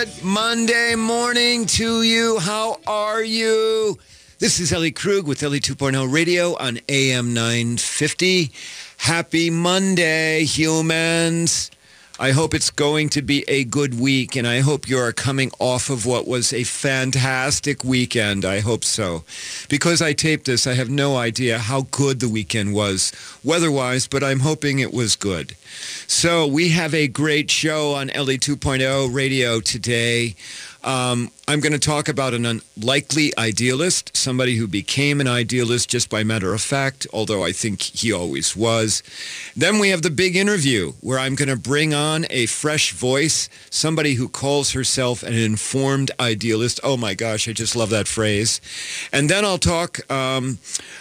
Good Monday morning to you. How are you? This is Ellie Krug with Ellie 2.0 Radio on AM 950. Happy Monday, humans. I hope it's going to be a good week, and I hope you are coming off of what was a fantastic weekend. I hope so. Because I taped this, I have no idea how good the weekend was weather-wise, but I'm hoping it was good. So we have a great show on Ellie 2.0 radio today. Um, I'm going to talk about an unlikely idealist, somebody who became an idealist just by matter of fact, although I think he always was. Then we have the big interview where I'm going to bring on a fresh voice, somebody who calls herself an informed idealist. Oh my gosh, I just love that phrase. And then I'll talk um,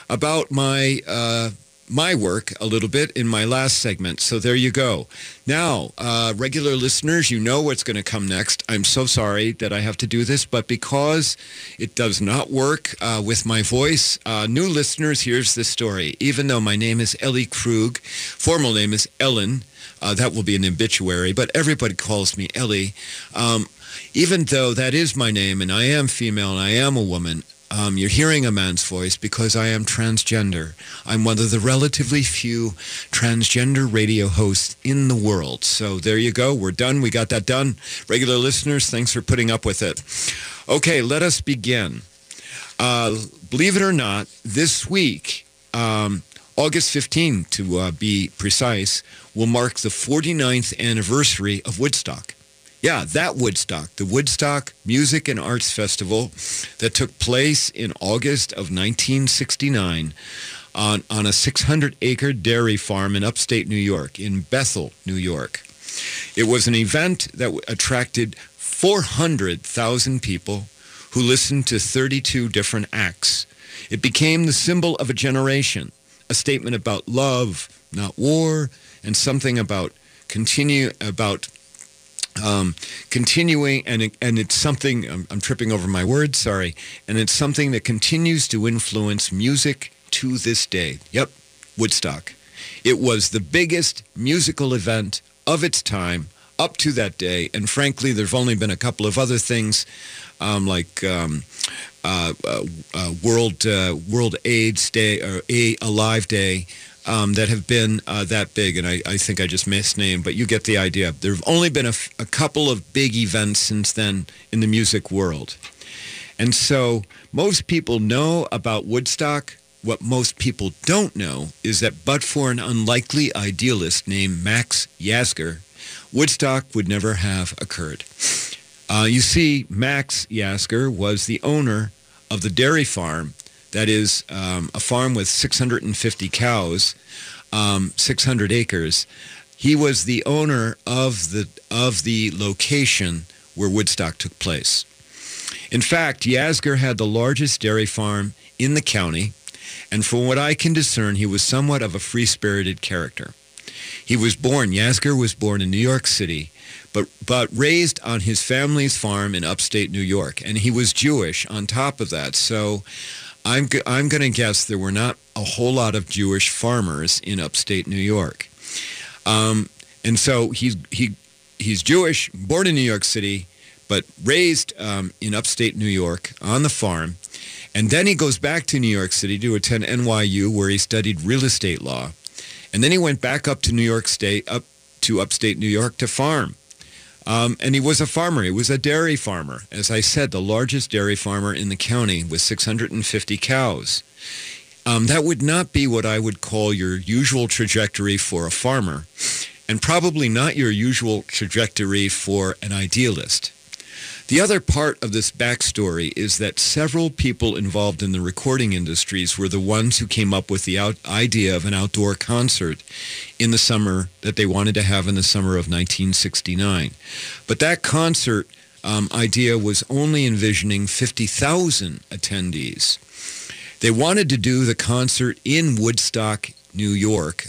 about my... Uh, my work a little bit in my last segment. So there you go. Now, uh, regular listeners, you know what's going to come next. I'm so sorry that I have to do this, but because it does not work uh, with my voice, uh, new listeners, here's the story. Even though my name is Ellie Krug, formal name is Ellen, uh, that will be an obituary, but everybody calls me Ellie. Um, even though that is my name and I am female and I am a woman, um, you're hearing a man's voice because I am transgender. I'm one of the relatively few transgender radio hosts in the world. So there you go. We're done. We got that done. Regular listeners, thanks for putting up with it. Okay, let us begin. Uh, believe it or not, this week, um, August 15, to uh, be precise, will mark the 49th anniversary of Woodstock. Yeah, that Woodstock, the Woodstock Music and Arts Festival that took place in August of 1969 on, on a 600-acre dairy farm in upstate New York, in Bethel, New York. It was an event that attracted 400,000 people who listened to 32 different acts. It became the symbol of a generation, a statement about love, not war, and something about continue about um, continuing, and and it's something I'm, I'm tripping over my words. Sorry, and it's something that continues to influence music to this day. Yep, Woodstock. It was the biggest musical event of its time up to that day, and frankly, there've only been a couple of other things, um, like um, uh, uh, uh, World uh, World AIDS Day or A Alive Day um, that have been uh, that big, and I, I, think I just misnamed, but you get the idea. There have only been a, f- a couple of big events since then in the music world. And so most people know about Woodstock. What most people don't know is that but for an unlikely idealist named Max Yasgur, Woodstock would never have occurred. Uh, you see, Max Yasgur was the owner of the dairy farm that is um, a farm with 650 cows, um, 600 acres. He was the owner of the of the location where Woodstock took place. In fact, Yasgur had the largest dairy farm in the county, and from what I can discern, he was somewhat of a free-spirited character. He was born, Yasgur was born in New York City, but, but raised on his family's farm in upstate New York. And he was Jewish on top of that. So I'm, I'm going to guess there were not a whole lot of Jewish farmers in upstate New York. Um, and so he's, he, he's Jewish, born in New York City, but raised um, in upstate New York on the farm. And then he goes back to New York City to attend NYU where he studied real estate law. And then he went back up to New York State, up to upstate New York to farm. Um, and he was a farmer. He was a dairy farmer. As I said, the largest dairy farmer in the county with 650 cows. Um, that would not be what I would call your usual trajectory for a farmer, and probably not your usual trajectory for an idealist. The other part of this backstory is that several people involved in the recording industries were the ones who came up with the out- idea of an outdoor concert in the summer that they wanted to have in the summer of 1969. But that concert um, idea was only envisioning 50,000 attendees. They wanted to do the concert in Woodstock, New York,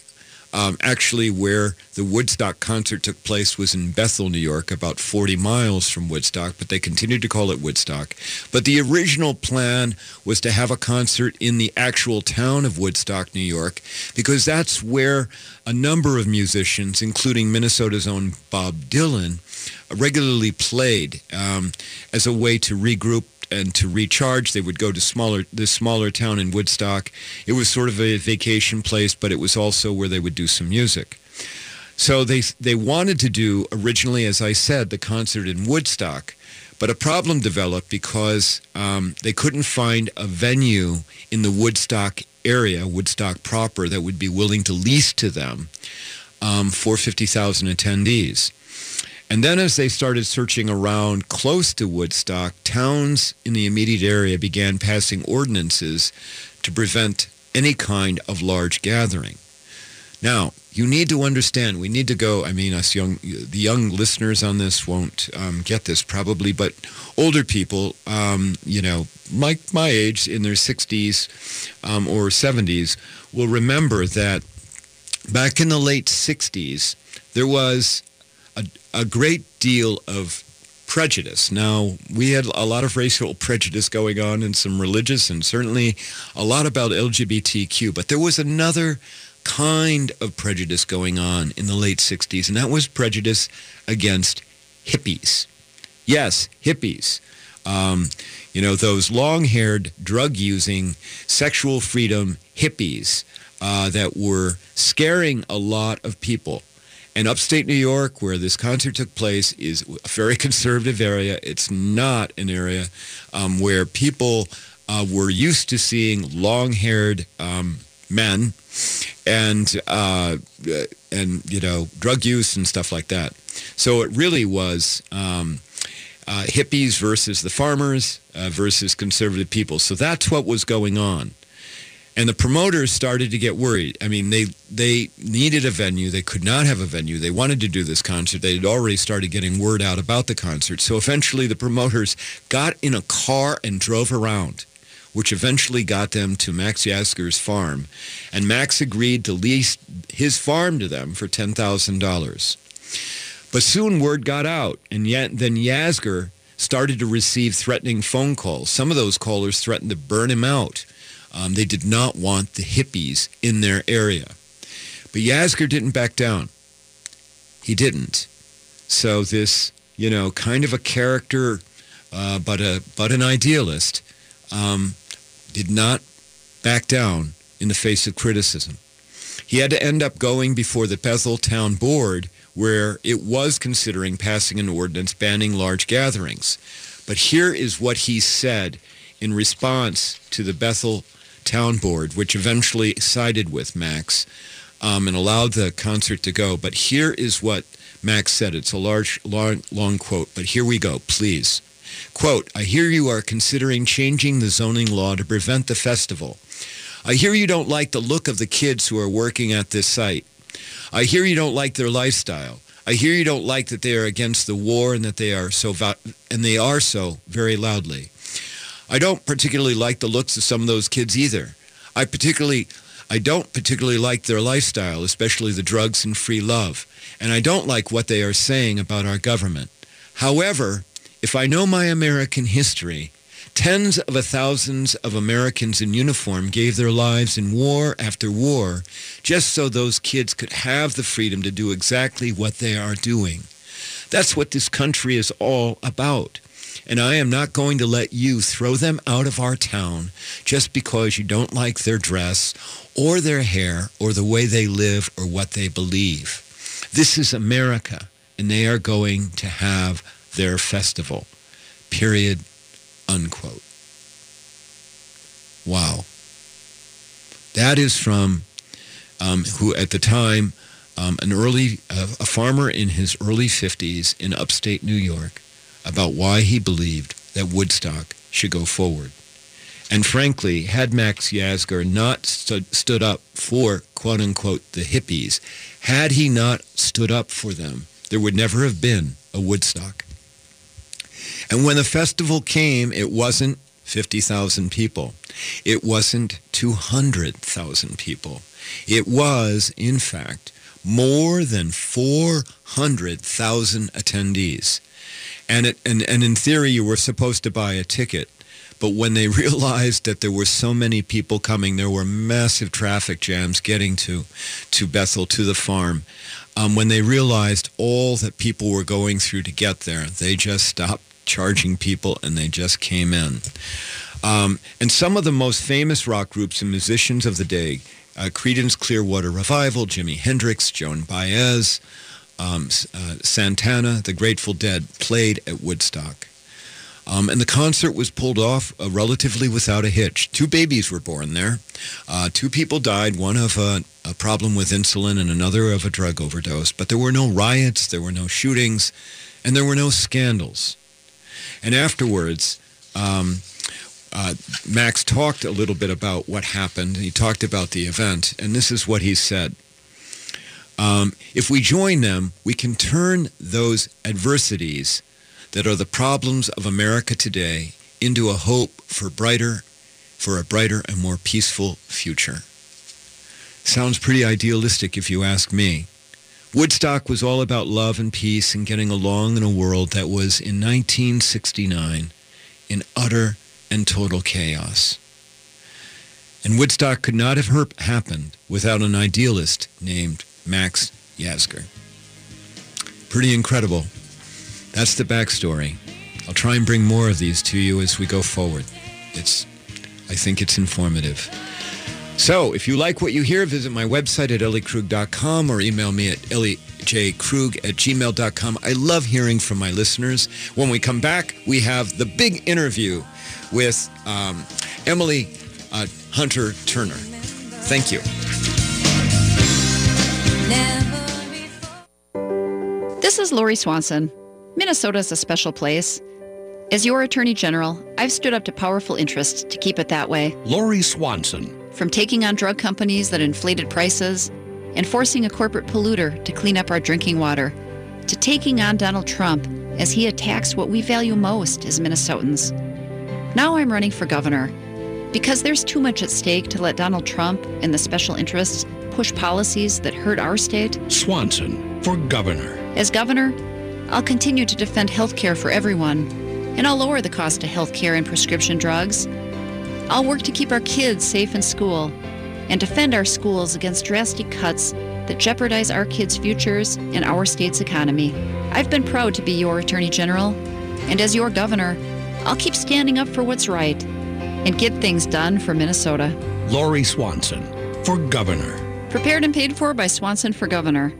um, actually, where the Woodstock concert took place was in Bethel, New York, about 40 miles from Woodstock, but they continued to call it Woodstock. But the original plan was to have a concert in the actual town of Woodstock, New York, because that's where a number of musicians, including Minnesota's own Bob Dylan, regularly played um, as a way to regroup and to recharge. They would go to smaller this smaller town in Woodstock. It was sort of a vacation place, but it was also where they would do some music. So they they wanted to do originally, as I said, the concert in Woodstock, but a problem developed because um, they couldn't find a venue in the Woodstock area, Woodstock proper, that would be willing to lease to them um, for 50,000 attendees. And then as they started searching around close to Woodstock, towns in the immediate area began passing ordinances to prevent any kind of large gathering. Now, you need to understand, we need to go, I mean, us young, the young listeners on this won't um, get this probably, but older people, um, you know, like my age in their 60s um, or 70s will remember that back in the late 60s, there was a, great deal of prejudice. Now, we had a lot of racial prejudice going on and some religious and certainly a lot about LGBTQ, but there was another kind of prejudice going on in the late 60s, and that was prejudice against hippies. Yes, hippies. Um, you know, those long-haired, drug-using, sexual freedom hippies uh, that were scaring a lot of people. And upstate New York, where this concert took place, is a very conservative area. It's not an area um, where people uh, were used to seeing long-haired um, men and uh, and you know drug use and stuff like that. So it really was um, uh, hippies versus the farmers uh, versus conservative people. So that's what was going on. And the promoters started to get worried. I mean, they they needed a venue. They could not have a venue. They wanted to do this concert. They had already started getting word out about the concert. So eventually the promoters got in a car and drove around, which eventually got them to Max Yasgur's farm. And Max agreed to lease his farm to them for $10,000. But soon word got out, and yet then Yasgur started to receive threatening phone calls. Some of those callers threatened to burn him out. Um, they did not want the hippies in their area. But Yasgur didn't back down. He didn't. So this, you know, kind of a character, uh, but a but an idealist, um, did not back down in the face of criticism. He had to end up going before the Bethel Town Board, where it was considering passing an ordinance banning large gatherings. But here is what he said in response to the Bethel town board, which eventually sided with Max um, and allowed the concert to go. But here is what Max said. It's a large, long, long quote, but here we go, please. Quote, I hear you are considering changing the zoning law to prevent the festival. I hear you don't like the look of the kids who are working at this site. I hear you don't like their lifestyle. I hear you don't like that they are against the war and that they are so and they are so very loudly. I don't particularly like the looks of some of those kids either. I particularly I don't particularly like their lifestyle, especially the drugs and free love, and I don't like what they are saying about our government. However, if I know my American history, tens of thousands of Americans in uniform gave their lives in war after war just so those kids could have the freedom to do exactly what they are doing. That's what this country is all about. And I am not going to let you throw them out of our town just because you don't like their dress or their hair or the way they live or what they believe. This is America, and they are going to have their festival. Period. Unquote. Wow. That is from um, who at the time, um, an early, uh, a farmer in his early 50s in upstate New York about why he believed that Woodstock should go forward. And frankly, had Max Yasgur not stood, stood up for, quote unquote, the hippies, had he not stood up for them, there would never have been a Woodstock. And when the festival came, it wasn't 50,000 people. It wasn't 200,000 people. It was, in fact, more than 400,000 attendees. And, it, and, and in theory, you were supposed to buy a ticket. But when they realized that there were so many people coming, there were massive traffic jams getting to, to Bethel, to the farm. um, when they realized all that people were going through to get there, they just stopped charging people and they just came in. Um, and some of the most famous rock groups and musicians of the day, uh, Creedence Clearwater Revival, Jimi Hendrix, Joan Baez, um, uh, Santana, the Grateful Dead, played at Woodstock. Um, and the concert was pulled off uh, relatively without a hitch. Two babies were born there. Uh, two people died, one of a, a, problem with insulin and another of a drug overdose. But there were no riots, there were no shootings, and there were no scandals. And afterwards, um, uh, Max talked a little bit about what happened. He talked about the event, and this is what he said. Um, if we join them, we can turn those adversities that are the problems of America today into a hope for brighter, for a brighter and more peaceful future. Sounds pretty idealistic if you ask me. Woodstock was all about love and peace and getting along in a world that was in 1969 in utter and total chaos. And Woodstock could not have happened without an idealist named Max Yasgur. Pretty incredible. That's the backstory. I'll try and bring more of these to you as we go forward. It's, I think it's informative. So if you like what you hear, visit my website at elliekrug.com or email me at elliejkrug at gmail.com. I love hearing from my listeners. When we come back, we have the big interview with um, Emily uh, Hunter Turner. Thank you. This is Lori Swanson. Minnesota is a special place. As your Attorney General, I've stood up to powerful interests to keep it that way. Lori Swanson. From taking on drug companies that inflated prices and forcing a corporate polluter to clean up our drinking water, to taking on Donald Trump as he attacks what we value most as Minnesotans. Now I'm running for governor because there's too much at stake to let Donald Trump and the special interests push policies that hurt our state. Swanson for governor. As governor, I'll continue to defend health care for everyone, and I'll lower the cost of health care and prescription drugs. I'll work to keep our kids safe in school and defend our schools against drastic cuts that jeopardize our kids' futures and our state's economy. I've been proud to be your Attorney General, and as your governor, I'll keep standing up for what's right and get things done for Minnesota. Lori Swanson for governor. Prepared and paid for by Swanson for Governor.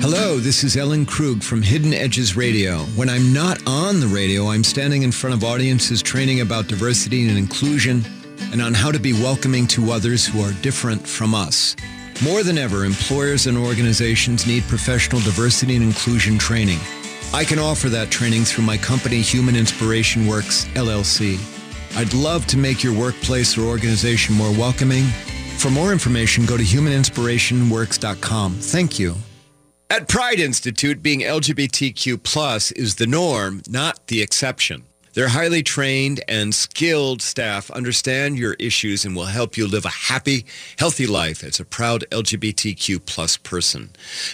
Hello, this is Ellen Krug from Hidden Edges Radio. When I'm not on the radio, I'm standing in front of audiences training about diversity and inclusion and on how to be welcoming to others who are different from us. More than ever, employers and organizations need professional diversity and inclusion training. I can offer that training through my company, Human Inspiration Works, LLC. I'd love to make your workplace or organization more welcoming. For more information, go to humaninspirationworks.com. Thank you. At Pride Institute, being LGBTQ plus is the norm, not the exception. Their highly trained and skilled staff understand your issues and will help you live a happy, healthy life as a proud LGBTQ plus person.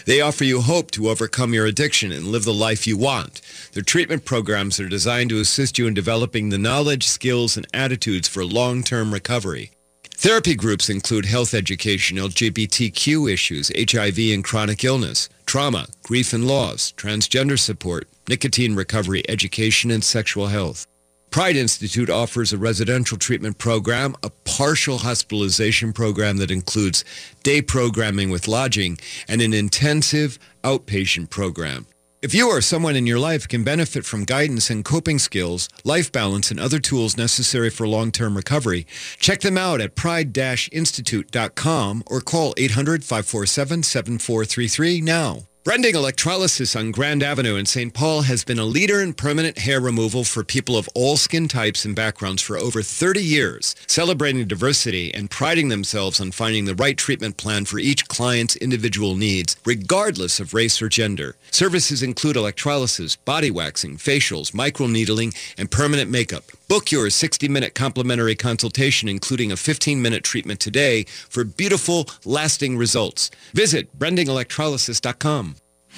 They offer you hope to overcome your addiction and live the life you want. Their treatment programs are designed to assist you in developing the knowledge, skills, and attitudes for long-term recovery. Therapy groups include health education, LGBTQ issues, HIV and chronic illness, trauma, grief and loss, transgender support, nicotine recovery, education, and sexual health. Pride Institute offers a residential treatment program, a partial hospitalization program that includes day programming with lodging, and an intensive outpatient program. If you or someone in your life can benefit from guidance and coping skills, life balance, and other tools necessary for long-term recovery, check them out at pride-institute.com or call 800-547-7433 now. Brending Electrolysis on Grand Avenue in St. Paul has been a leader in permanent hair removal for people of all skin types and backgrounds for over 30 years, celebrating diversity and priding themselves on finding the right treatment plan for each client's individual needs, regardless of race or gender. Services include electrolysis, body waxing, facials, microneedling, and permanent makeup. Book your 60-minute complimentary consultation, including a 15-minute treatment today for beautiful, lasting results. Visit brendingelectrolysis.com.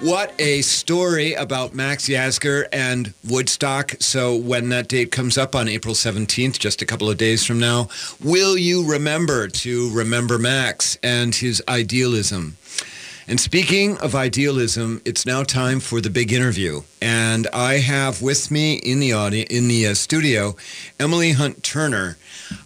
What a story about Max Yasgur and Woodstock. So when that date comes up on April 17th, just a couple of days from now, will you remember to remember Max and his idealism? And speaking of idealism, it's now time for the big interview. And I have with me in the audio, in the uh, studio, Emily Hunt Turner,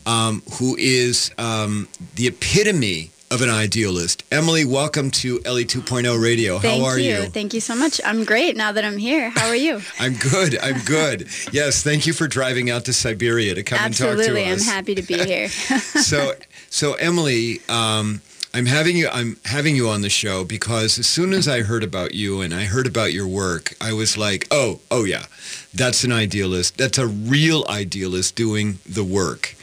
um, who is um, the epitome of an idealist. Emily, welcome to Ellie 2.0 Radio. Thank How are you. you? Thank you so much. I'm great now that I'm here. How are you? I'm good. I'm good. yes, thank you for driving out to Siberia to come Absolutely. and talk to us. Absolutely. I'm happy to be here. so so Emily, um, I'm having you I'm having you on the show because as soon as I heard about you and I heard about your work, I was like, oh, oh yeah, that's an idealist. That's a real idealist doing the work.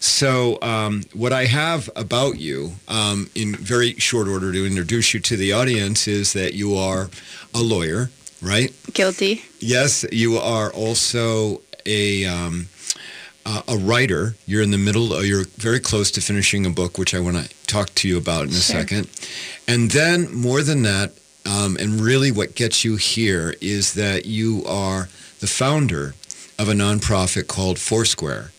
So um, what I have about you, um, in very short order to introduce you to the audience, is that you are a lawyer, right? Guilty. Yes, you are also a um, uh, a writer. You're in the middle. Uh, you're very close to finishing a book, which I want to talk to you about in a Sure. second. And then more than that, um, and really what gets you here is that you are the founder of a nonprofit called Foursquare,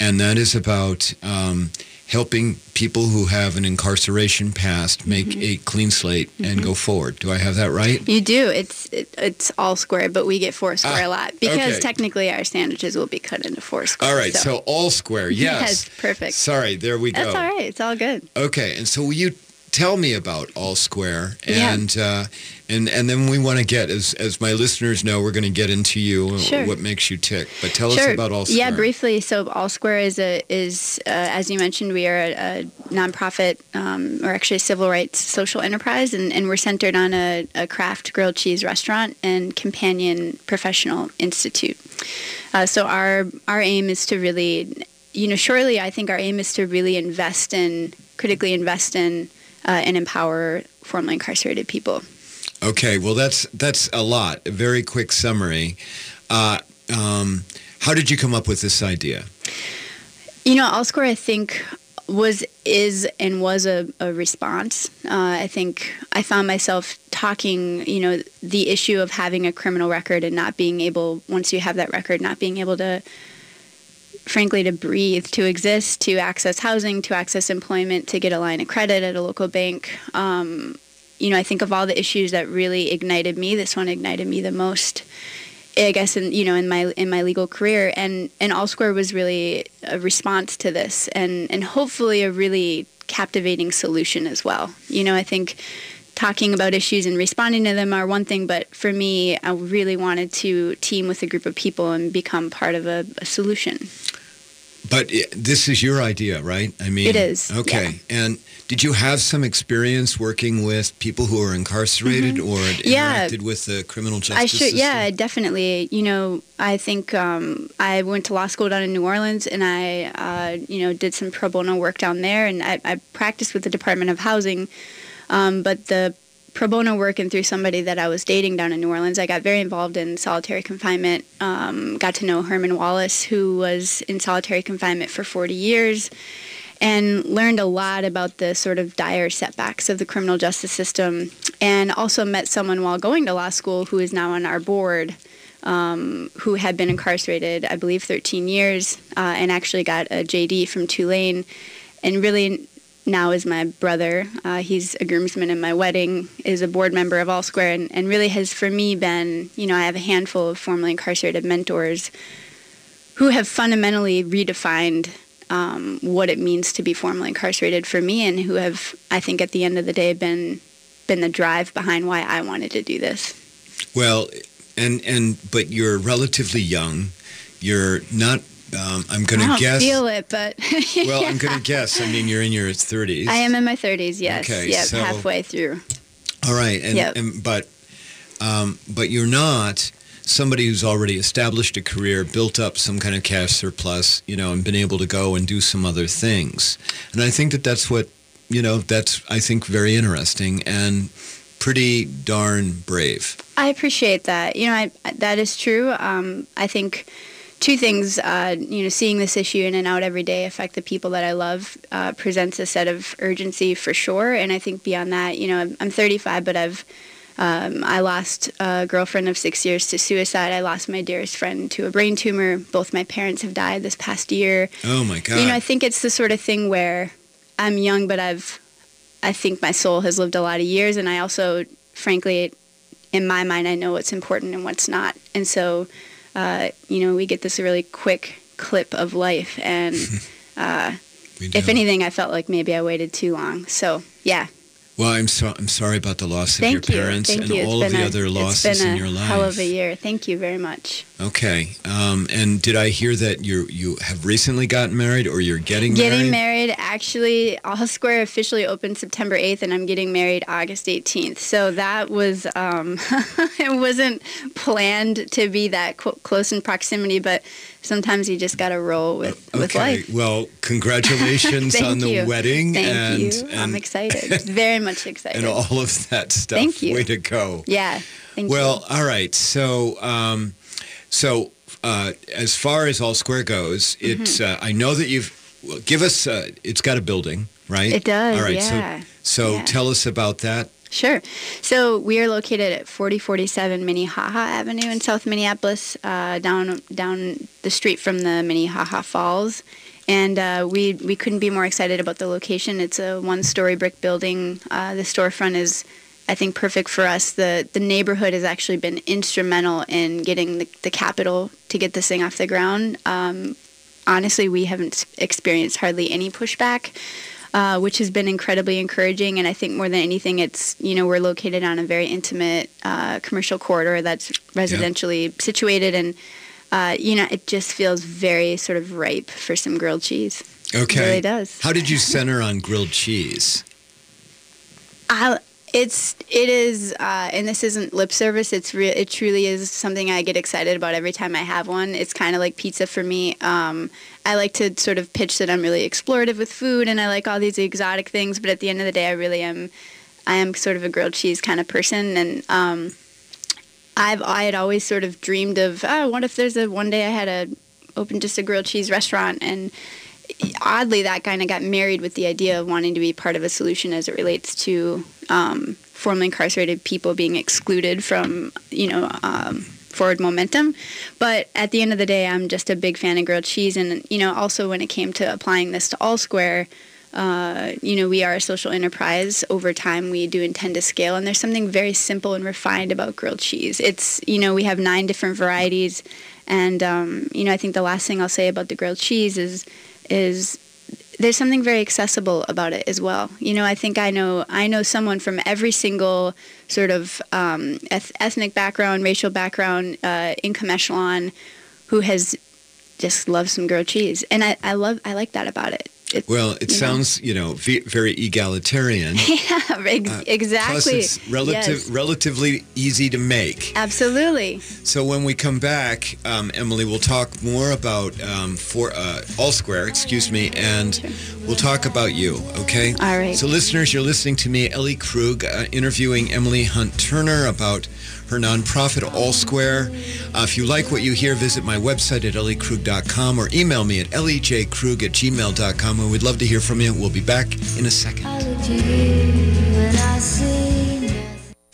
and that is about um, helping people who have an incarceration past make Mm-hmm. a clean slate and go forward. Do I have that right? You do. It's it, it's all square, but we get four square Ah, a lot because okay. technically our sandwiches will be cut into four square. All right, so, all square, yes. Yes, perfect. Sorry, there we go. that's all right. It's all good. Okay, and so will you tell me about All Square, Yeah. and uh, and and then we want to get as as my listeners know, we're going to get into you, Sure. what makes you tick. But tell us about All Square. Yeah, briefly. So All Square is a is uh, as you mentioned, we are a, a nonprofit um, or actually a civil rights social enterprise, and, and we're centered on a, a craft grilled cheese restaurant and companion professional institute. Uh, so our our aim is to really, you know, surely I think our aim is to really invest in critically invest in uh, and empower formerly incarcerated people. Okay, well that's that's a lot. A very quick summary. Uh, um, how did you come up with this idea? You know, All Square, I think, was, is, and was a, a response. Uh, I think I found myself talking, you know, the issue of having a criminal record and not being able, once you have that record, not being able to, frankly, to breathe, to exist, to access housing, to access employment, to get a line of credit at a local bank. Um, you know, I think of all the issues that really ignited me. This one ignited me the most. I guess in you know in my in my legal career and and All Square was really a response to this and and hopefully a really captivating solution as well. You know, I think talking about issues and responding to them are one thing, but for me, I really wanted to team with a group of people and become part of a, a solution. But eh, this is your idea, right? I mean, It is, Okay, and did you have some experience working with people who are incarcerated or Mm-hmm. Yeah. interacted with the criminal justice I should, system? yeah, definitely. You know, I think um, I went to law school down in New Orleans, and I, uh, you know, did some pro bono work down there, and I, I practiced with the Department of Housing. Um, but the pro bono work and through somebody that I was dating down in New Orleans, I got very involved in solitary confinement. Um, got to know Herman Wallace, who was in solitary confinement for 40 years and learned a lot about the sort of dire setbacks of the criminal justice system and also met someone while going to law school who is now on our board um, who had been incarcerated i believe 13 years uh, and actually got a jd from tulane. And really now is my brother. Uh, he's a groomsman in my wedding is a board member of all square and, and really has for me been you know i have a handful of formerly incarcerated mentors who have fundamentally redefined um, what it means to be formerly incarcerated for me, and who have, I think, at the end of the day, been been the drive behind why I wanted to do this. Well, and and but you're relatively young. You're not. Um, I'm going I to don't guess. feel it, but Well, I'm going to guess. I mean, you're in your 30s. I am in my 30s. Yes, Okay, yep, so- halfway through. All right, and, Yep. and but um, but you're not somebody who's already established a career, built up some kind of cash surplus, you know, and been able to go and do some other things. And I think that that's what you know. That's I think very interesting and pretty darn brave. I appreciate that. You know, I, that is true. Um, I think two things. Uh, you know, seeing this issue in and out every day affect the people that I love uh, presents a set of urgency for sure. And I think beyond that, you know, I'm, I'm 35, but I've um, I lost a girlfriend of six years to suicide. I lost my dearest friend to a brain tumor. Both my parents have died this past year. Oh my God. You know, I think it's the sort of thing where I'm young, but I've, I think my soul has lived a lot of years, and I also, frankly, in my mind, I know what's important and what's not, and so, uh, you know, we get this really quick clip of life, and uh, if anything, I felt like maybe I waited too long. So, yeah, well, I'm so I'm sorry about the loss of thank your you, parents thank and you. All of the a- other losses in your life. Hell of a year. Thank you very much. Okay. Um, and did I hear that you you have recently gotten married or you're getting, Getting married? married, actually, All Square officially opened September 8th, and I'm getting married August 18th. So that was, um, it wasn't planned to be that close in proximity, but sometimes you just got to roll with, with okay. life. Well, congratulations on the you. wedding Thank and you. and, I'm excited. Very much excited. and all of that stuff. Thank you. Way to go. yeah. Thank Well, you. all right. So, um, so uh, as far as All Square goes, Mm-hmm. it's. Uh, I know that you've. Well, give us. Uh, it's got a building, right? It does, All right. yeah. So, so Yeah. tell us about that. Sure. So we are located at 4047 Minnehaha Avenue in South Minneapolis, uh, down down the street from the Minnehaha Falls. And uh, we we couldn't be more excited about the location. It's a one-story brick building. Uh, the storefront is, I think, perfect for us. the The neighborhood has actually been instrumental in getting the, the capital to get this thing off the ground. Um, honestly, we haven't experienced hardly any pushback uh, which has been incredibly encouraging. And I think more than anything, it's you know we're located on a very intimate uh, commercial corridor that's residentially situated, and uh, you know it just feels very sort of ripe for some grilled cheese. Okay. It really does. How did you center on grilled cheese? I, it's it is, uh, and this isn't lip service. It's real. It truly is something I get excited about every time I have one. It's kind of like pizza for me. Um, I like to sort of pitch that I'm really explorative with food, and I like all these exotic things. But at the end of the day, I really am. I am sort of a grilled cheese kind of person, and um, I've I had always sort of dreamed of. Oh, what if there's a one day I had a open just a grilled cheese restaurant and oddly that kind of got married with the idea of wanting to be part of a solution as it relates to um, formerly incarcerated people being excluded from you know um, forward momentum but at the end of the day i'm just a big fan of grilled cheese and you know also when it came to applying this to all square uh, you know, we are a social enterprise. Over time, we do intend to scale, and there's something very simple and refined about grilled cheese. It's, you know, we have nine different varieties, and um, you know, I think the last thing I'll say about the grilled cheese is, is there's something very accessible about it as well. You know, I think I know I know someone from every single sort of um, eth- ethnic background, racial background, uh, income echelon, who has just loved some grilled cheese, and I, I love I like that about it. It- Well, it you know. sounds, you know, ve- very egalitarian. yeah, ex- Uh, exactly. Plus, it's relative, Yes. relatively easy to make. Absolutely. So when we come back, um, Emily, we'll talk more about um, for uh, All Square, excuse me, and we'll talk about you. Okay. All right. So listeners, you're listening to me, Ellie Krug, uh, interviewing Emily Hunt Turner about her nonprofit All Square. Uh, if you like what you hear, visit my website at elliekrug.com or email me at elliejkrug at gmail.com. And we'd love to hear from you. We'll be back in a second.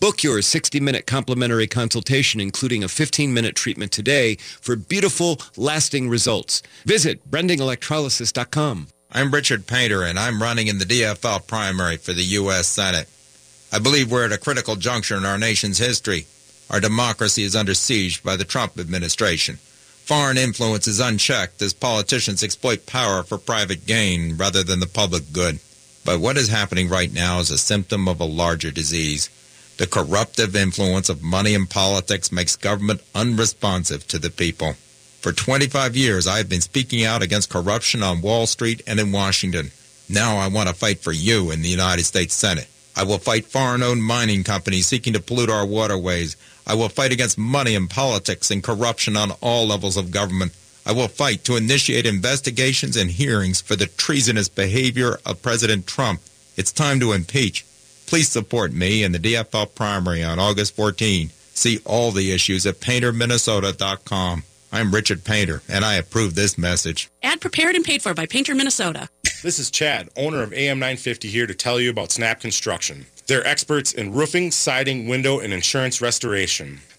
Book your 60-minute complimentary consultation, including a 15-minute treatment today for beautiful, lasting results. Visit brendingelectrolysis.com. I'm Richard Painter, and I'm running in the DFL primary for the U.S. Senate. I believe we're at a critical juncture in our nation's history. Our democracy is under siege by the Trump administration. Foreign influence is unchecked as politicians exploit power for private gain rather than the public good. But what is happening right now is a symptom of a larger disease. The corruptive influence of money in politics makes government unresponsive to the people. For 25 years, I have been speaking out against corruption on Wall Street and in Washington. Now I want to fight for you in the United States Senate. I will fight foreign-owned mining companies seeking to pollute our waterways. I will fight against money and politics and corruption on all levels of government. I will fight to initiate investigations and hearings for the treasonous behavior of President Trump. It's time to impeach. Please support me in the DFL primary on August 14. See all the issues at painterminnesota.com. I'm Richard Painter, and I approve this message. Ad prepared and paid for by Painter Minnesota. This is Chad, owner of AM 950 here to tell you about Snap Construction. They're experts in roofing, siding, window, and insurance restoration.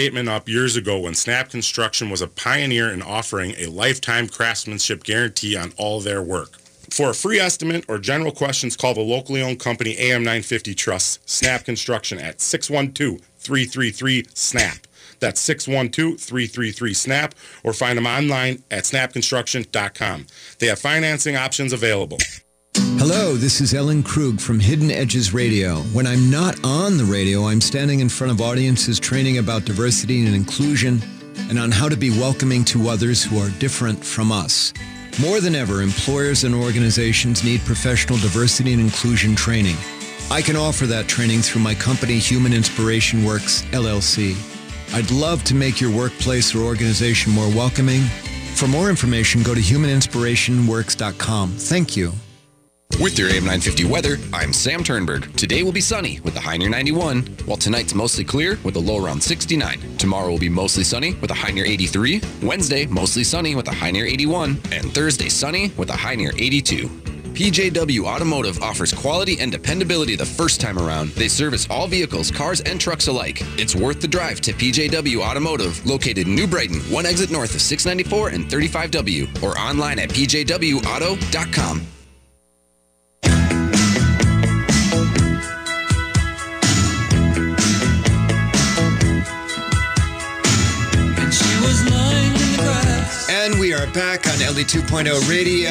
up years ago when Snap Construction was a pioneer in offering a lifetime craftsmanship guarantee on all their work. For a free estimate or general questions, call the locally owned company AM950 Trust, Snap Construction at 612 333 SNAP. That's 612-333-SNAP or find them online at snapconstruction.com. They have financing options available. Hello, this is Ellen Krug from Hidden Edges Radio. When I'm not on the radio, I'm standing in front of audiences training about diversity and inclusion and on how to be welcoming to others who are different from us. More than ever, employers and organizations need professional diversity and inclusion training. I can offer that training through my company, Human Inspiration Works, LLC. I'd love to make your workplace or organization more welcoming. For more information, go to humaninspirationworks.com. Thank you. With your AM 950 weather, I'm Sam Turnberg. Today will be sunny with a high near 91, while tonight's mostly clear with a low around 69. Tomorrow will be mostly sunny with a high near 83. Wednesday, mostly sunny with a high near 81. And Thursday, sunny with a high near 82. PJW Automotive offers quality and dependability the first time around. They service all vehicles, cars, and trucks alike. It's worth the drive to PJW Automotive, located in New Brighton, one exit north of 694 and 35W, or online at pjwauto.com. And we are back on Ellie 2.0 Radio.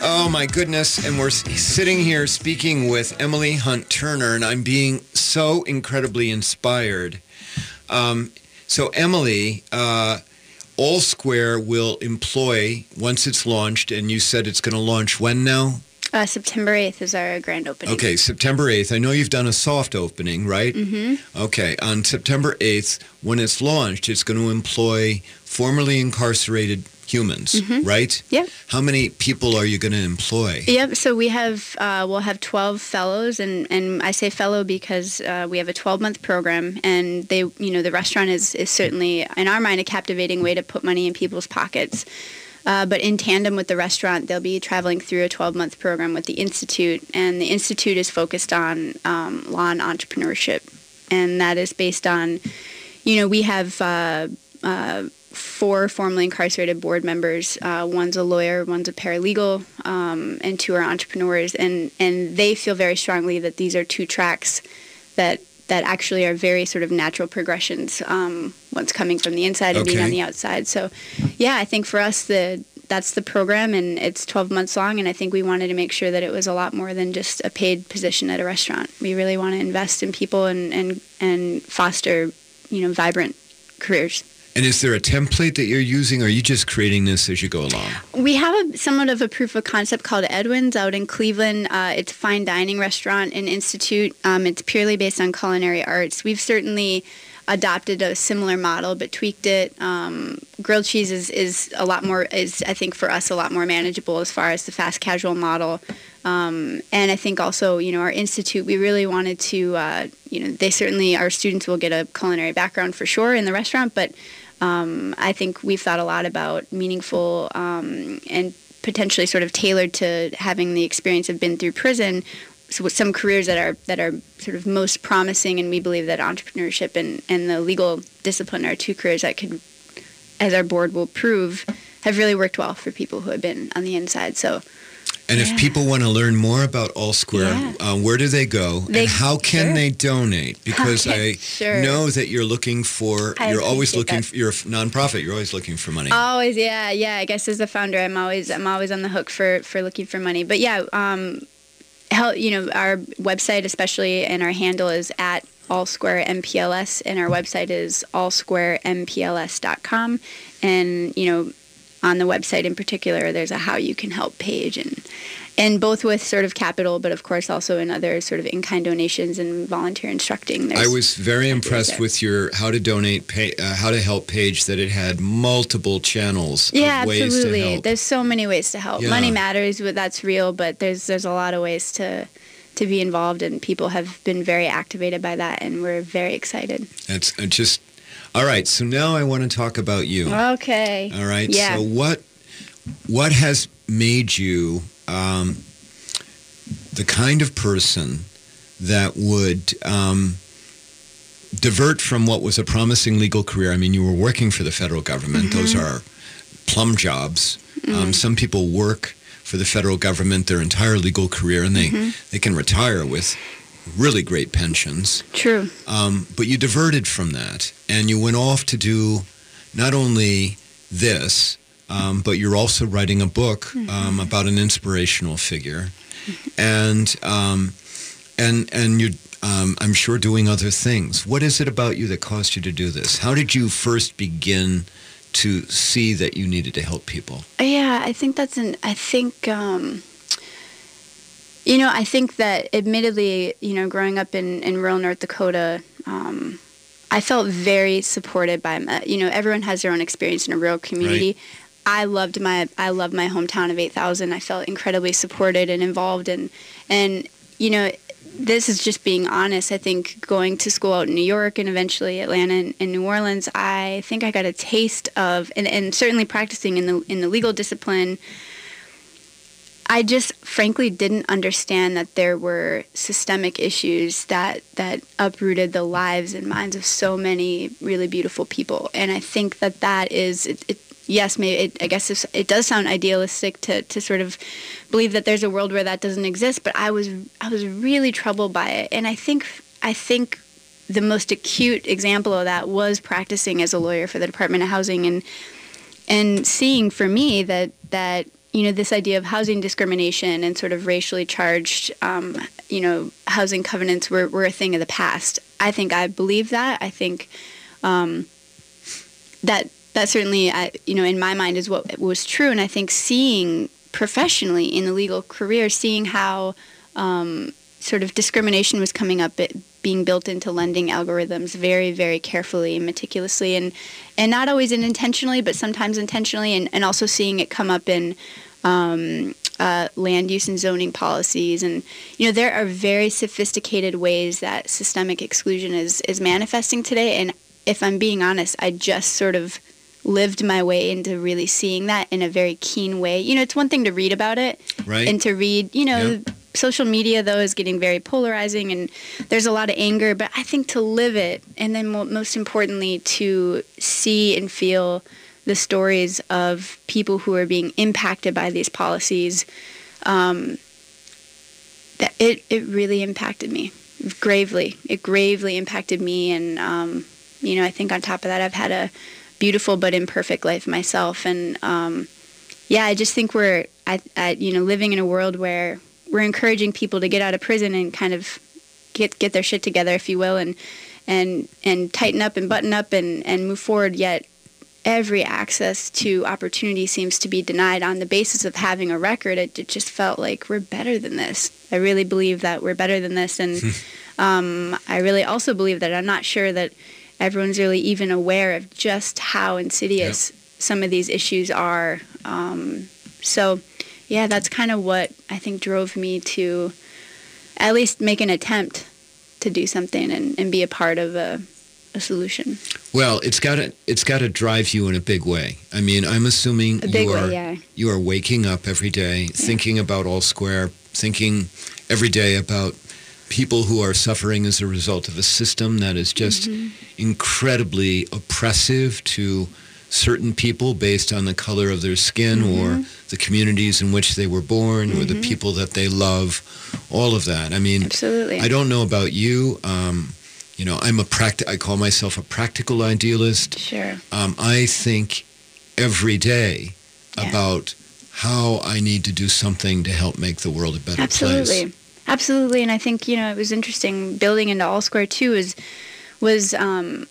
Oh my goodness. And we're sitting here speaking with Emily Hunt Turner, and I'm being so incredibly inspired. Um, so, Emily, uh, All Square will employ, once it's launched, and you said it's going to launch when now? Uh, September 8th is our grand opening. Okay, September 8th. I know you've done a soft opening, right? Mm-hmm. Okay, on September 8th, when it's launched, it's going to employ formerly incarcerated humans, right? Yep. How many people are you going to employ? Yep. So we have uh, we'll have 12 fellows, and, and I say fellow because uh, we have a 12 month program, and they you know the restaurant is is certainly in our mind a captivating way to put money in people's pockets. Uh, but in tandem with the restaurant, they'll be traveling through a 12 month program with the institute, and the institute is focused on um, law and entrepreneurship, and that is based on, you know, we have. Uh, uh, four formerly incarcerated board members. Uh, one's a lawyer, one's a paralegal, um, and two are entrepreneurs. And, and they feel very strongly that these are two tracks that that actually are very sort of natural progressions. Um, one's coming from the inside and being on the outside. So, yeah, I think for us the that's the program, and it's 12 months long. And I think we wanted to make sure that it was a lot more than just a paid position at a restaurant. We really want to invest in people and and and foster, you know, vibrant careers. And is there a template that you're using, or are you just creating this as you go along? We have a somewhat of a proof of concept called Edwin's out in Cleveland. Uh, it's a fine dining restaurant and institute. Um, it's purely based on culinary arts. We've certainly adopted a similar model, but tweaked it. Um, grilled cheese is, is a lot more is I think for us a lot more manageable as far as the fast casual model. Um, and I think also, you know, our institute, we really wanted to, uh, you know, they certainly, our students will get a culinary background for sure in the restaurant, but um, I think we've thought a lot about meaningful um, and potentially sort of tailored to having the experience of been through prison. So some careers that are that are sort of most promising, and we believe that entrepreneurship and, and the legal discipline are two careers that could, as our board will prove, have really worked well for people who have been on the inside. So And Yeah. if people want to learn more about All Square, Yeah. uh, where do they go? They- and how can sure. they donate? Because Okay, I sure. know that you're looking for, I you're always looking, that. for, you're a nonprofit, you're always looking for money. Always, yeah, yeah. I guess as the founder, I'm always I'm always on the hook for for looking for money. But yeah, um, hell, you know, our website especially and our handle is at All Square MPLS, and our website is allsquarempls.com. And you know, on the website in particular, there's a how you can help page and. And both with sort of capital, but of course also in other sort of in-kind donations and volunteer instructing. I was very impressed there. with your how to donate, pay, uh, how to help page that it had multiple channels Yeah, absolutely. to help. There's so many ways to help. Yeah. Money matters, but that's real. But there's there's a lot of ways to to be involved, and people have been very activated by that, and we're very excited. It's uh, just all right. So now I want to talk about you. Okay. All right. Yeah. So what what has made you um, the kind of person that would um, divert from what was a promising legal career? I mean, you were working for the federal government. Those are plum jobs. Um, some people work for the federal government their entire legal career, and they they can retire with really great pensions. True. Um, but you diverted from that and you went off to do not only this, um, but you're also writing a book um, about an inspirational figure, and um, and and you're um, I'm sure doing other things. What is it about you that caused you to do this? How did you first begin to see that you needed to help people? Yeah, I think that's an. I think. Um, you know, I think that admittedly, you know, growing up in, in rural North Dakota, um, I felt very supported by my, you know, everyone has their own experience in a rural community. I loved my I loved my hometown of 8000. I felt incredibly supported and involved and and you know, this is just being honest. I think going to school out in New York and eventually Atlanta and, and New Orleans, I think I got a taste of and, and certainly practicing in the in the legal discipline I just frankly didn't understand that there were systemic issues that that uprooted the lives and minds of so many really beautiful people, and I think that that is it. it yes, maybe it, I guess it does sound idealistic to, to sort of believe that there's a world where that doesn't exist, but I was I was really troubled by it, and I think I think the most acute example of that was practicing as a lawyer for the Department of Housing and and seeing for me that that you know this idea of housing discrimination and sort of racially charged um, you know housing covenants were, were a thing of the past. I think i believe that. I think um, that that certainly I, you know in my mind is what was true. And i think seeing professionally in the legal career seeing how um, sort of discrimination was coming up being built into lending algorithms very very carefully and meticulously and and not always intentionally but sometimes intentionally and, and also seeing it come up in um, uh, land use and zoning policies and you know there are very sophisticated ways that systemic exclusion is is manifesting today and if i'm being honest i just sort of lived my way into really seeing that in a very keen way you know it's one thing to read about it Right. and to read you know Yep. Social media though is getting very polarizing and there's a lot of anger but i think to live it and then most importantly to see and feel the stories of people who are being impacted by these policies um, that it, it really impacted me gravely. It gravely impacted me and um, you know i think on top of that i've had a beautiful but imperfect life myself and um, yeah i just think we're at, at you know living in a world where we're encouraging people to get out of prison and kind of get get their shit together if you will and and and tighten up and button up and and move forward. Yet every access to opportunity seems to be denied on the basis of having a record. It, it just felt like we're better than this. I really believe that we're better than this. And um, i really also believe that i'm not sure that everyone's really even aware of just how insidious some of these issues are. Um, so yeah that's kind of what i think drove me to at least make an attempt to do something and, and be a part of a, a solution Well, it's got to it's got to drive you in a big way. I mean, I'm assuming you way, are yeah. you are waking up every day thinking about All Square, thinking every day about people who are suffering as a result of a system that is just Mm-hmm. incredibly oppressive to certain people based on the color of their skin or the communities in which they were born or the people that they love, all of that. I mean, Absolutely. I don't know about you. Um, you know, I'm a practi- I call myself a practical idealist. Sure. Um, I think every day Yeah. about how I need to do something to help make the world a better Absolutely. place. Absolutely. And I think, you know, it was interesting building into All Square too is was um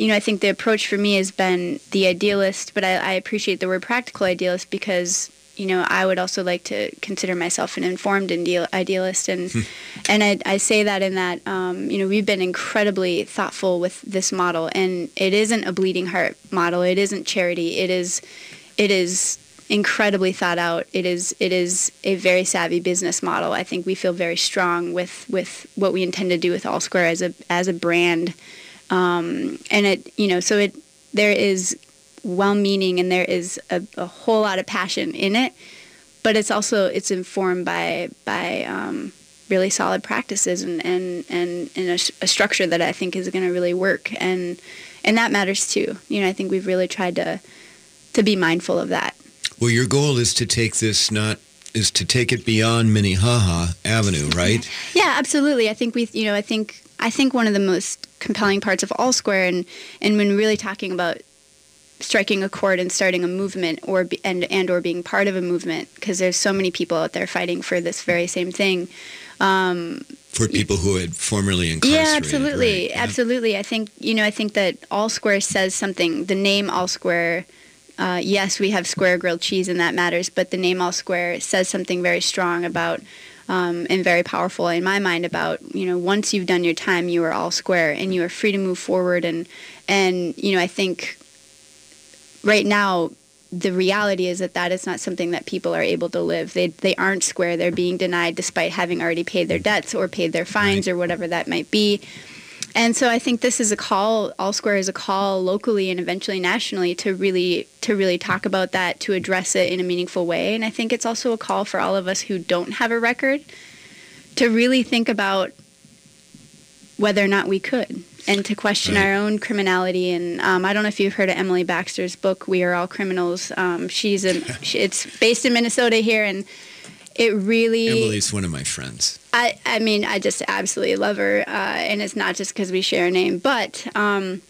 you know, I think the approach for me has been the idealist, but I, I appreciate the word practical idealist because, you know, I would also like to consider myself an informed ideal, idealist. And, and I, I say that in that, um, you know, we've been incredibly thoughtful with this model and it isn't a bleeding heart model. It isn't charity. It is, it is incredibly thought out. It is it is a very savvy business model. I think we feel very strong with with what we intend to do with All Square as a as a brand, um, and it you know so it there is well meaning and there is a, a whole lot of passion in it, but it's also it's informed by by um, really solid practices and and and, and a, a structure that I think is going to really work and and that matters too. You know I think we've really tried to to be mindful of that. Well, your goal is to take this not is to take it beyond Minnehaha Avenue, right? Yeah, absolutely. I think we, you know, I think I think one of the most compelling parts of All Square, and and when really talking about striking a chord and starting a movement, or be, and and or being part of a movement, because there's so many people out there fighting for this very same thing. Um, For people who had formerly incarcerated. yeah, absolutely, right? Yeah. absolutely. I think you know, I think that All Square says something. The name All Square. Uh, yes, we have square grilled cheese, and that matters. But the name All Square says something very strong about um, and very powerful in my mind about you know once you've done your time, you are all square, and you are free to move forward. And and you know I think right now the reality is that that is not something that people are able to live. They they aren't square. They're being denied despite having already paid their debts or paid their fines or whatever that might be. And so I think this is a call. All Square is a call locally and eventually nationally to really to really talk about that, to address it in a meaningful way. And I think it's also a call for all of us who don't have a record to really think about whether or not we could and to question Right. our own criminality. And um, I don't know if you've heard of Emily Baxter's book, "We Are All Criminals." Um, she's a she, it's based in Minnesota here, and it really Emily's one of my friends. I, I mean, I just absolutely love her, uh, and it's not just because we share a name, but um,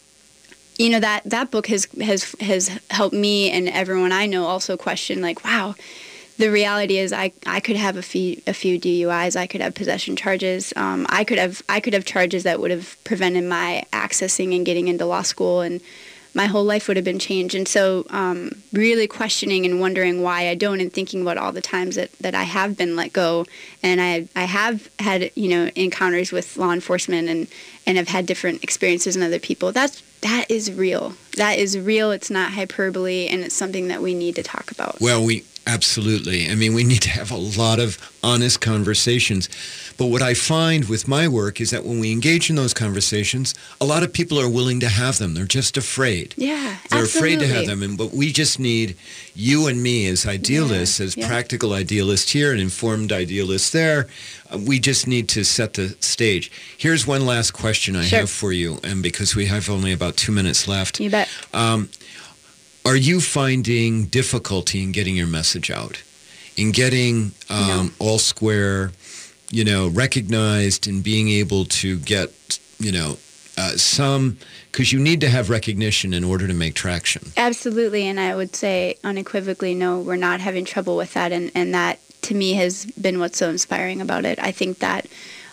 you know that that book has has has helped me and everyone I know also question like, wow, the reality is I, I could have a few a few DUIs, I could have possession charges, um, I could have I could have charges that would have prevented my accessing and getting into law school and my whole life would have been changed. And so, um, really questioning and wondering why I don't, and thinking about all the times that, that I have been let go, and I I have had you know encounters with law enforcement, and and have had different experiences in other people. That's that is real. That is real. It's not hyperbole, and it's something that we need to talk about. Well, we absolutely. I mean, we need to have a lot of honest conversations. But what I find with my work is that when we engage in those conversations, a lot of people are willing to have them. They're just afraid. Yeah, They're absolutely. afraid to have them. And but we just need you and me as idealists, Yeah, as yeah. practical idealists here and informed idealists there. We just need to set the stage. Here's one last question I Sure. have for you, and because we have only about two minutes left. You bet. Um, are you finding difficulty in getting your message out, in getting um, all square, you know, recognized, and being able to get, you know, uh, some because you need to have recognition in order to make traction. Absolutely, and I would say unequivocally, no, we're not having trouble with that, and, and that to me has been what's so inspiring about it. I think that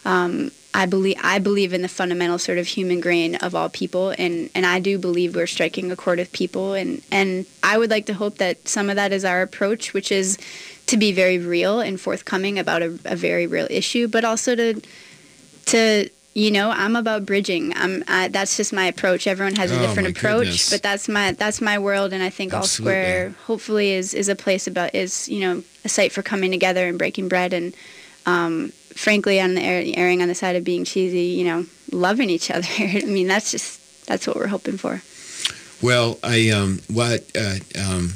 um, I believe I believe in the fundamental sort of human grain of all people, and, and I do believe we're striking a chord of people, and and I would like to hope that some of that is our approach, which is to be very real and forthcoming about a, a very real issue, but also to to you know i'm about bridging. I'm I, that's just my approach. Everyone has a Oh, different approach goodness. but that's my that's my world and i think all square hopefully is is a place about is you know a site for coming together and breaking bread and um frankly on the air, erring on the side of being cheesy you know loving each other i mean that's just that's what we're hoping for Well, I um, what uh, um,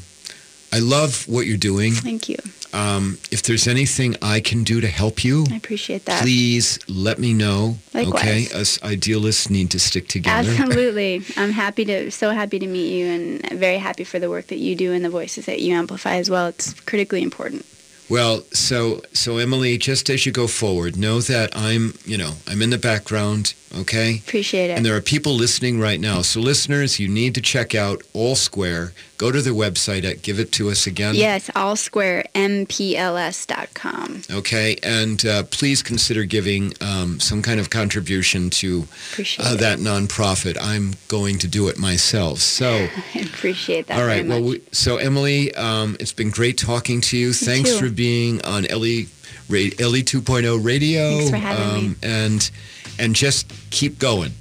I love what you're doing. thank you Um, if there's anything I can do to help you, I appreciate that. please let me know. Likewise. Okay, us idealists need to stick together. Absolutely. I'm happy to, so happy to meet you and very happy for the work that you do and the voices that you amplify as well. It's critically important. Well, so so Emily, just as you go forward, know that I'm, you know, I'm in the background, okay? Appreciate it. And there are people listening right now. So listeners, you need to check out All Square. Go to their website at give it to us again. yes, all square mpls.com. Okay, and uh, please consider giving um, some kind of contribution to uh, that nonprofit. I'm going to do it myself. So, I appreciate that all right. Well, we, so Emily, um, it's been great talking to you. Thanks too. for being on Ellie, Ra- Ellie 2.0 Radio. Thanks for having me. And and just keep going.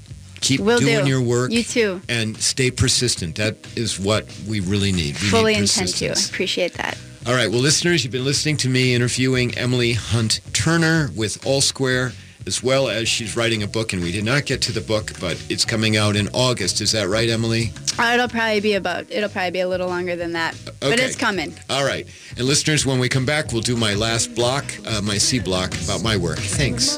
Keep Will doing do. your work. You too. And stay persistent. That is what we really need. We Fully need intend to. Appreciate that. All right. Well, listeners, you've been listening to me interviewing Emily Hunt Turner with All Square, as well as she's writing a book, and we did not get to the book, but it's coming out in August. Is that right, Emily? Uh, It'll probably be about, it'll probably be a little longer than that. But it's coming. All right. And listeners, when we come back, we'll do my last block, uh, my C block, about my work. Thanks.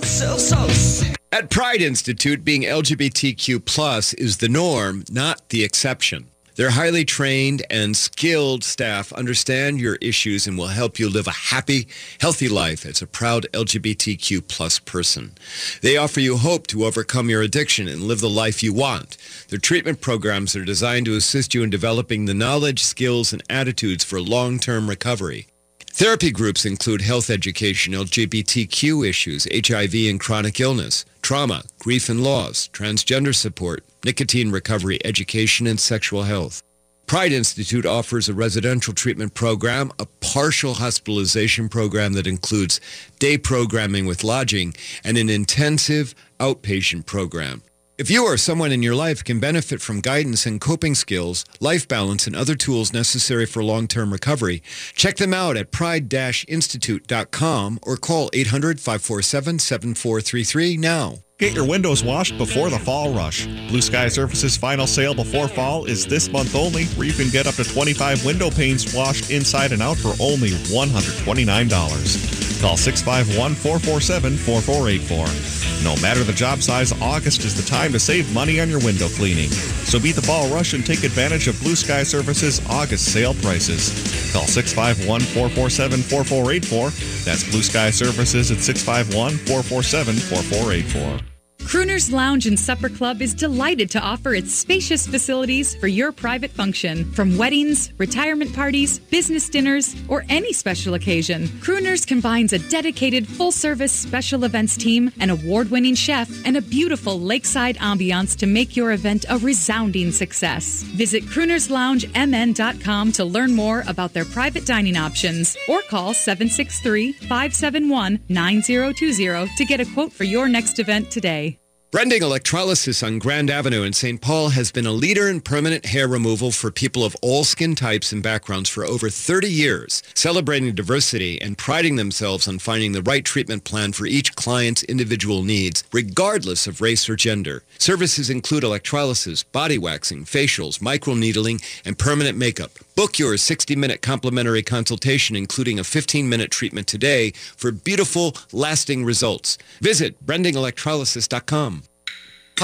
At Pride Institute, being LGBTQ plus is the norm, not the exception. Their highly trained and skilled staff understand your issues and will help you live a happy, healthy life as a proud LGBTQ plus person. They offer you hope to overcome your addiction and live the life you want. Their treatment programs are designed to assist you in developing the knowledge, skills, and attitudes for long-term recovery. Therapy groups include health education, LGBTQ issues, HIV and chronic illness, trauma, grief and loss, transgender support, nicotine recovery, education, and sexual health. Pride Institute offers a residential treatment program, a partial hospitalization program that includes day programming with lodging, and an intensive outpatient program. If you or someone in your life can benefit from guidance and coping skills, life balance, and other tools necessary for long-term recovery, check them out at pride-institute.com or call 800-547-7433 now. Get your windows washed before the fall rush. Blue Sky Surface's final sale before fall is this month only, where you can get up to 25 window panes washed inside and out for only $129. Call 651 447 4484. No matter the job size, August is the time to save money on your window cleaning. So beat the fall rush and take advantage of Blue Sky Surface's August sale prices. Call 651 447 4484. That's Blue Sky Surfaces at 651 447 4484. Crooners Lounge and Supper Club is delighted to offer its spacious facilities for your private function. From weddings, retirement parties, business dinners, or any special occasion, Crooners combines a dedicated full service special events team, an award winning chef, and a beautiful lakeside ambiance to make your event a resounding success. Visit CroonersLoungeMN.com to learn more about their private dining options or call 763 571 9020 to get a quote for your next event today. Brending Electrolysis on Grand Avenue in St. Paul has been a leader in permanent hair removal for people of all skin types and backgrounds for over 30 years, celebrating diversity and priding themselves on finding the right treatment plan for each client's individual needs, regardless of race or gender. Services include electrolysis, body waxing, facials, microneedling, and permanent makeup. Book your 60-minute complimentary consultation, including a 15-minute treatment today for beautiful, lasting results. Visit brendingelectrolysis.com.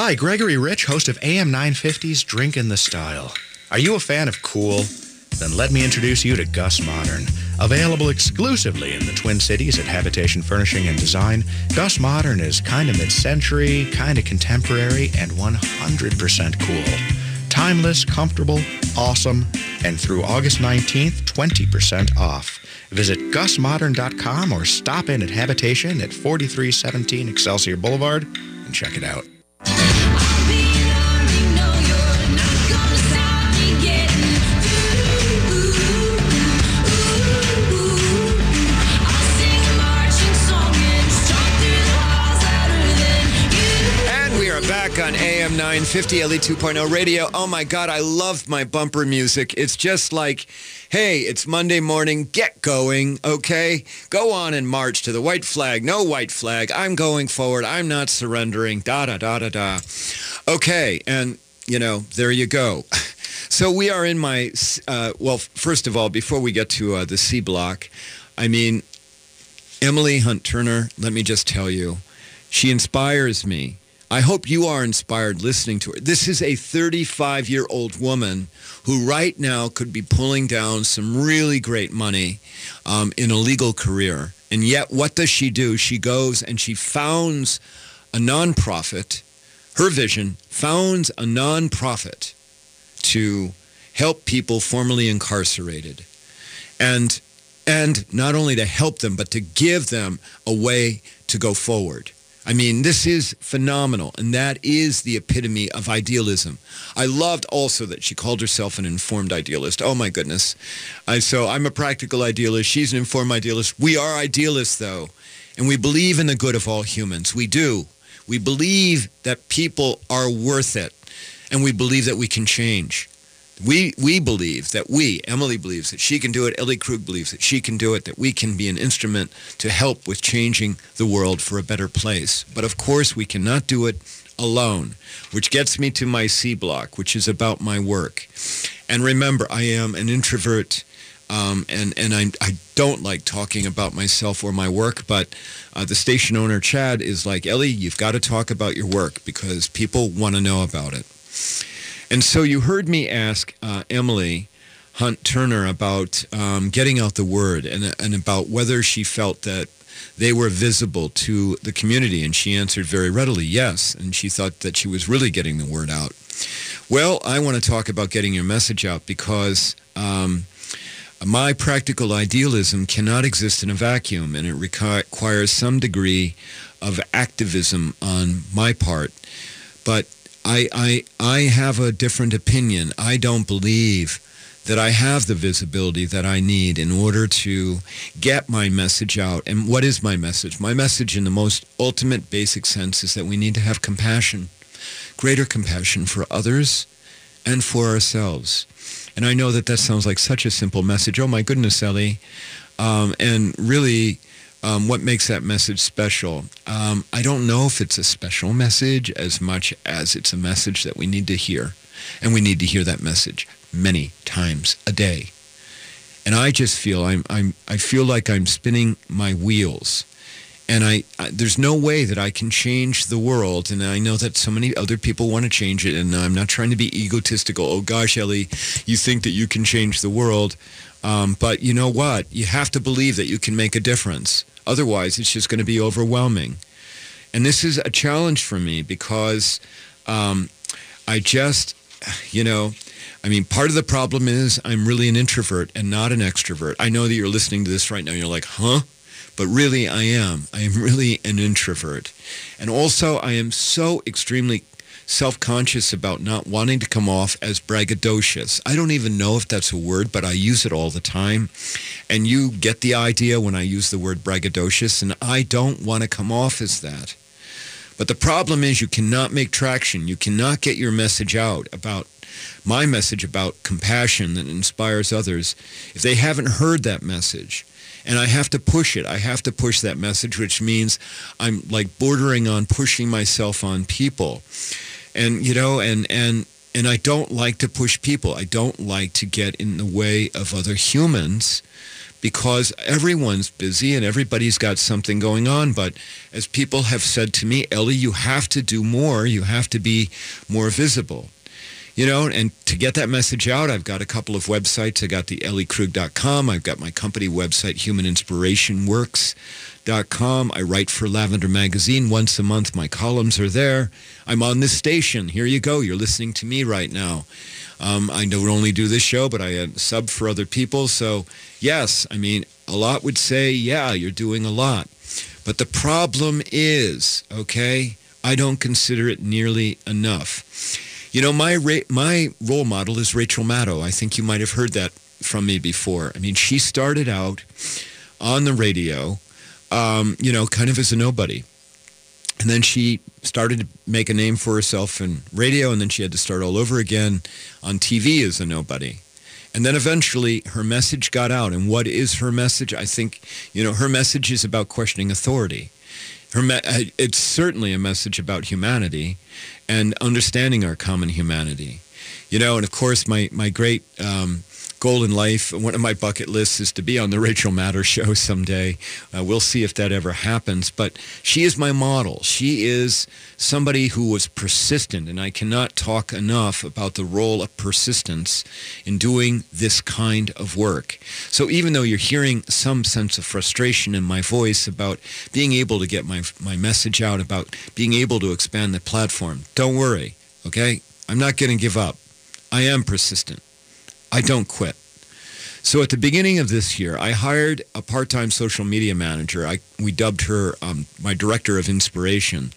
Hi, Gregory Rich, host of AM 950's Drink in the Style. Are you a fan of cool? Then let me introduce you to Gus Modern. Available exclusively in the Twin Cities at Habitation Furnishing and Design, Gus Modern is kind of mid-century, kind of contemporary, and 100% cool. Timeless, comfortable, awesome, and through August 19th, 20% off. Visit gusmodern.com or stop in at Habitation at 4317 Excelsior Boulevard and check it out. And we are on AM 950 Ellie 2.0 radio. Oh my God, I love my bumper music. It's just like, hey, it's Monday morning. Get going, okay? Go on and march to the white flag. No white flag. I'm going forward. I'm not surrendering. Da da da da da. Okay, and you know, there you go. So we are in my, uh, well, first of all, before we get to uh, the C block, I mean, Emily Hunt Turner, let me just tell you, she inspires me. I hope you are inspired listening to her. This is a 35 year old woman who right now could be pulling down some really great money um, in a legal career. And yet, what does she do? She goes and she founds a nonprofit. Her vision founds a nonprofit to help people formerly incarcerated. And and not only to help them, but to give them a way to go forward. I mean, this is phenomenal, and that is the epitome of idealism. I loved also that she called herself an informed idealist. Oh my goodness! I, so I'm a practical idealist. She's an informed idealist. We are idealists, though, and we believe in the good of all humans. We do. We believe that people are worth it, and we believe that we can change. We, we believe that we, Emily believes that she can do it, Ellie Krug believes that she can do it, that we can be an instrument to help with changing the world for a better place. But of course, we cannot do it alone, which gets me to my C block, which is about my work. And remember, I am an introvert. Um, and and I, I don't like talking about myself or my work, but uh, the station owner, Chad, is like, Ellie, you've got to talk about your work because people want to know about it. And so you heard me ask uh, Emily Hunt Turner about um, getting out the word and, and about whether she felt that they were visible to the community. And she answered very readily, yes. And she thought that she was really getting the word out. Well, I want to talk about getting your message out because um, my practical idealism cannot exist in a vacuum and it requires some degree of activism on my part. But I, I, I have a different opinion. I don't believe that I have the visibility that I need in order to get my message out. And what is my message? My message in the most ultimate basic sense is that we need to have compassion, greater compassion for others and for ourselves. And I know that that sounds like such a simple message. Oh my goodness, Ellie. Um, and really, um, what makes that message special? Um, I don't know if it's a special message as much as it's a message that we need to hear. And we need to hear that message many times a day. And I just feel I'm, I'm I feel like I'm spinning my wheels. And I, I there's no way that I can change the world. And I know that so many other people want to change it. And I'm not trying to be egotistical. Oh gosh, Ellie, you think that you can change the world. Um, but you know what? You have to believe that you can make a difference. Otherwise, it's just going to be overwhelming. And this is a challenge for me because um, I just, you know, I mean, part of the problem is I'm really an introvert and not an extrovert. I know that you're listening to this right now and you're like, huh? But really, I am. I am really an introvert. And also, I am so extremely self-conscious about not wanting to come off as braggadocious. I don't even know if that's a word, but I use it all the time. And you get the idea when I use the word braggadocious, and I don't want to come off as that. But the problem is you cannot make traction. You cannot get your message out about my message about compassion that inspires others if they haven't heard that message. And I have to push it. I have to push that message, which means I'm like bordering on pushing myself on people and you know and and and I don't like to push people. I don't like to get in the way of other humans because everyone's busy and everybody's got something going on. But as people have said to me, Ellie, you have to do more. You have to be more visible. You know, and to get that message out, I've got a couple of websites. I got the elliekrug.com. I've got my company website, humaninspirationworks.com. I write for Lavender Magazine once a month. My columns are there. I'm on this station. Here you go. You're listening to me right now. Um, I don't only do this show, but I uh, sub for other people. So, yes, I mean, a lot would say, yeah, you're doing a lot. But the problem is, okay, I don't consider it nearly enough. You know, my ra- my role model is Rachel Maddow. I think you might have heard that from me before. I mean, she started out on the radio, um, you know, kind of as a nobody. And then she started to make a name for herself in radio, and then she had to start all over again on TV as a nobody. And then eventually her message got out. And what is her message? I think, you know, her message is about questioning authority. Her me- uh, it's certainly a message about humanity and understanding our common humanity. You know, and of course, my, my great um, goal in life, one of my bucket lists is to be on the Rachel Maddow show someday. Uh, we'll see if that ever happens. But she is my model. She is somebody who was persistent, and I cannot talk enough about the role of persistence in doing this kind of work. So even though you're hearing some sense of frustration in my voice about being able to get my, my message out, about being able to expand the platform, don't worry, okay? I'm not going to give up. I am persistent. I don't quit. So at the beginning of this year, I hired a part-time social media manager. I, we dubbed her um, my director of inspiration,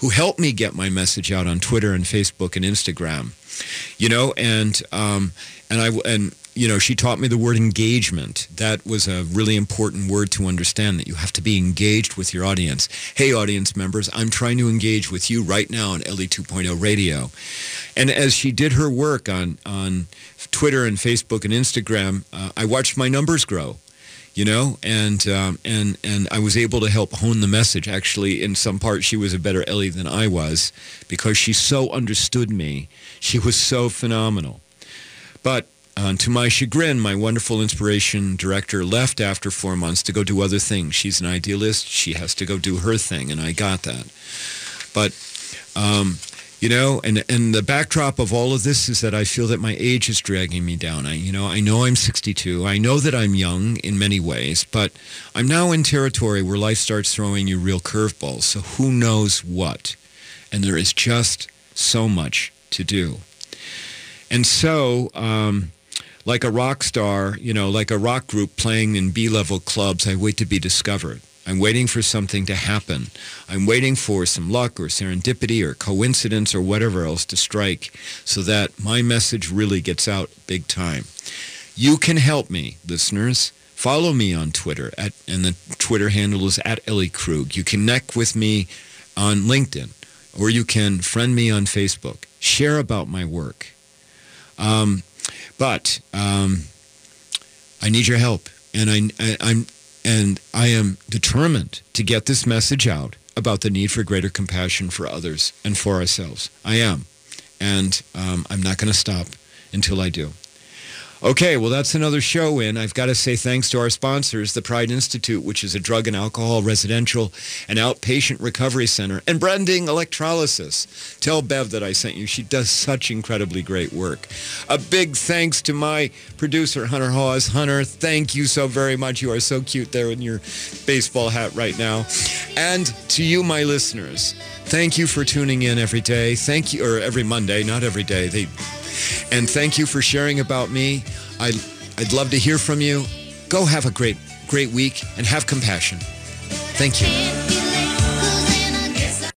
who helped me get my message out on Twitter and Facebook and Instagram. You know, and um, and I and you know, she taught me the word engagement. That was a really important word to understand that you have to be engaged with your audience. Hey, audience members, I'm trying to engage with you right now on Ellie 2.0 radio. And as she did her work on, on Twitter and Facebook and Instagram, uh, I watched my numbers grow you know, and um, and and I was able to help hone the message. Actually, in some parts, she was a better Ellie than I was because she so understood me. She was so phenomenal. But uh, to my chagrin, my wonderful inspiration director left after four months to go do other things. She's an idealist. She has to go do her thing, and I got that. But um, you know, and and the backdrop of all of this is that I feel that my age is dragging me down. I, you know, I know I'm 62. I know that I'm young in many ways, but I'm now in territory where life starts throwing you real curveballs. So who knows what? And there is just so much to do. And so, um, like a rock star, you know, like a rock group playing in B-level clubs, I wait to be discovered. I'm waiting for something to happen. I'm waiting for some luck or serendipity or coincidence or whatever else to strike so that my message really gets out big time. You can help me, listeners. Follow me on Twitter, at, and the Twitter handle is at Ellie Krug. You connect with me on LinkedIn, or you can friend me on Facebook. Share about my work. Um, but um, I need your help, and I, I, I'm and I am determined to get this message out about the need for greater compassion for others and for ourselves. I am. And um, I'm not going to stop until I do. Okay, well, that's another show in. I've got to say thanks to our sponsors, the Pride Institute, which is a drug and alcohol residential and outpatient recovery center, and Brending Electrolysis. Tell Bev that I sent you. She does such incredibly great work. A big thanks to my producer, Hunter Hawes. Hunter, thank you so very much. You are so cute there in your baseball hat right now. And to you, my listeners, thank you for tuning in every day. Thank you, or every Monday, not every day. They and thank you for sharing about me. I, I'd love to hear from you. Go have a great, great week and have compassion. Thank you.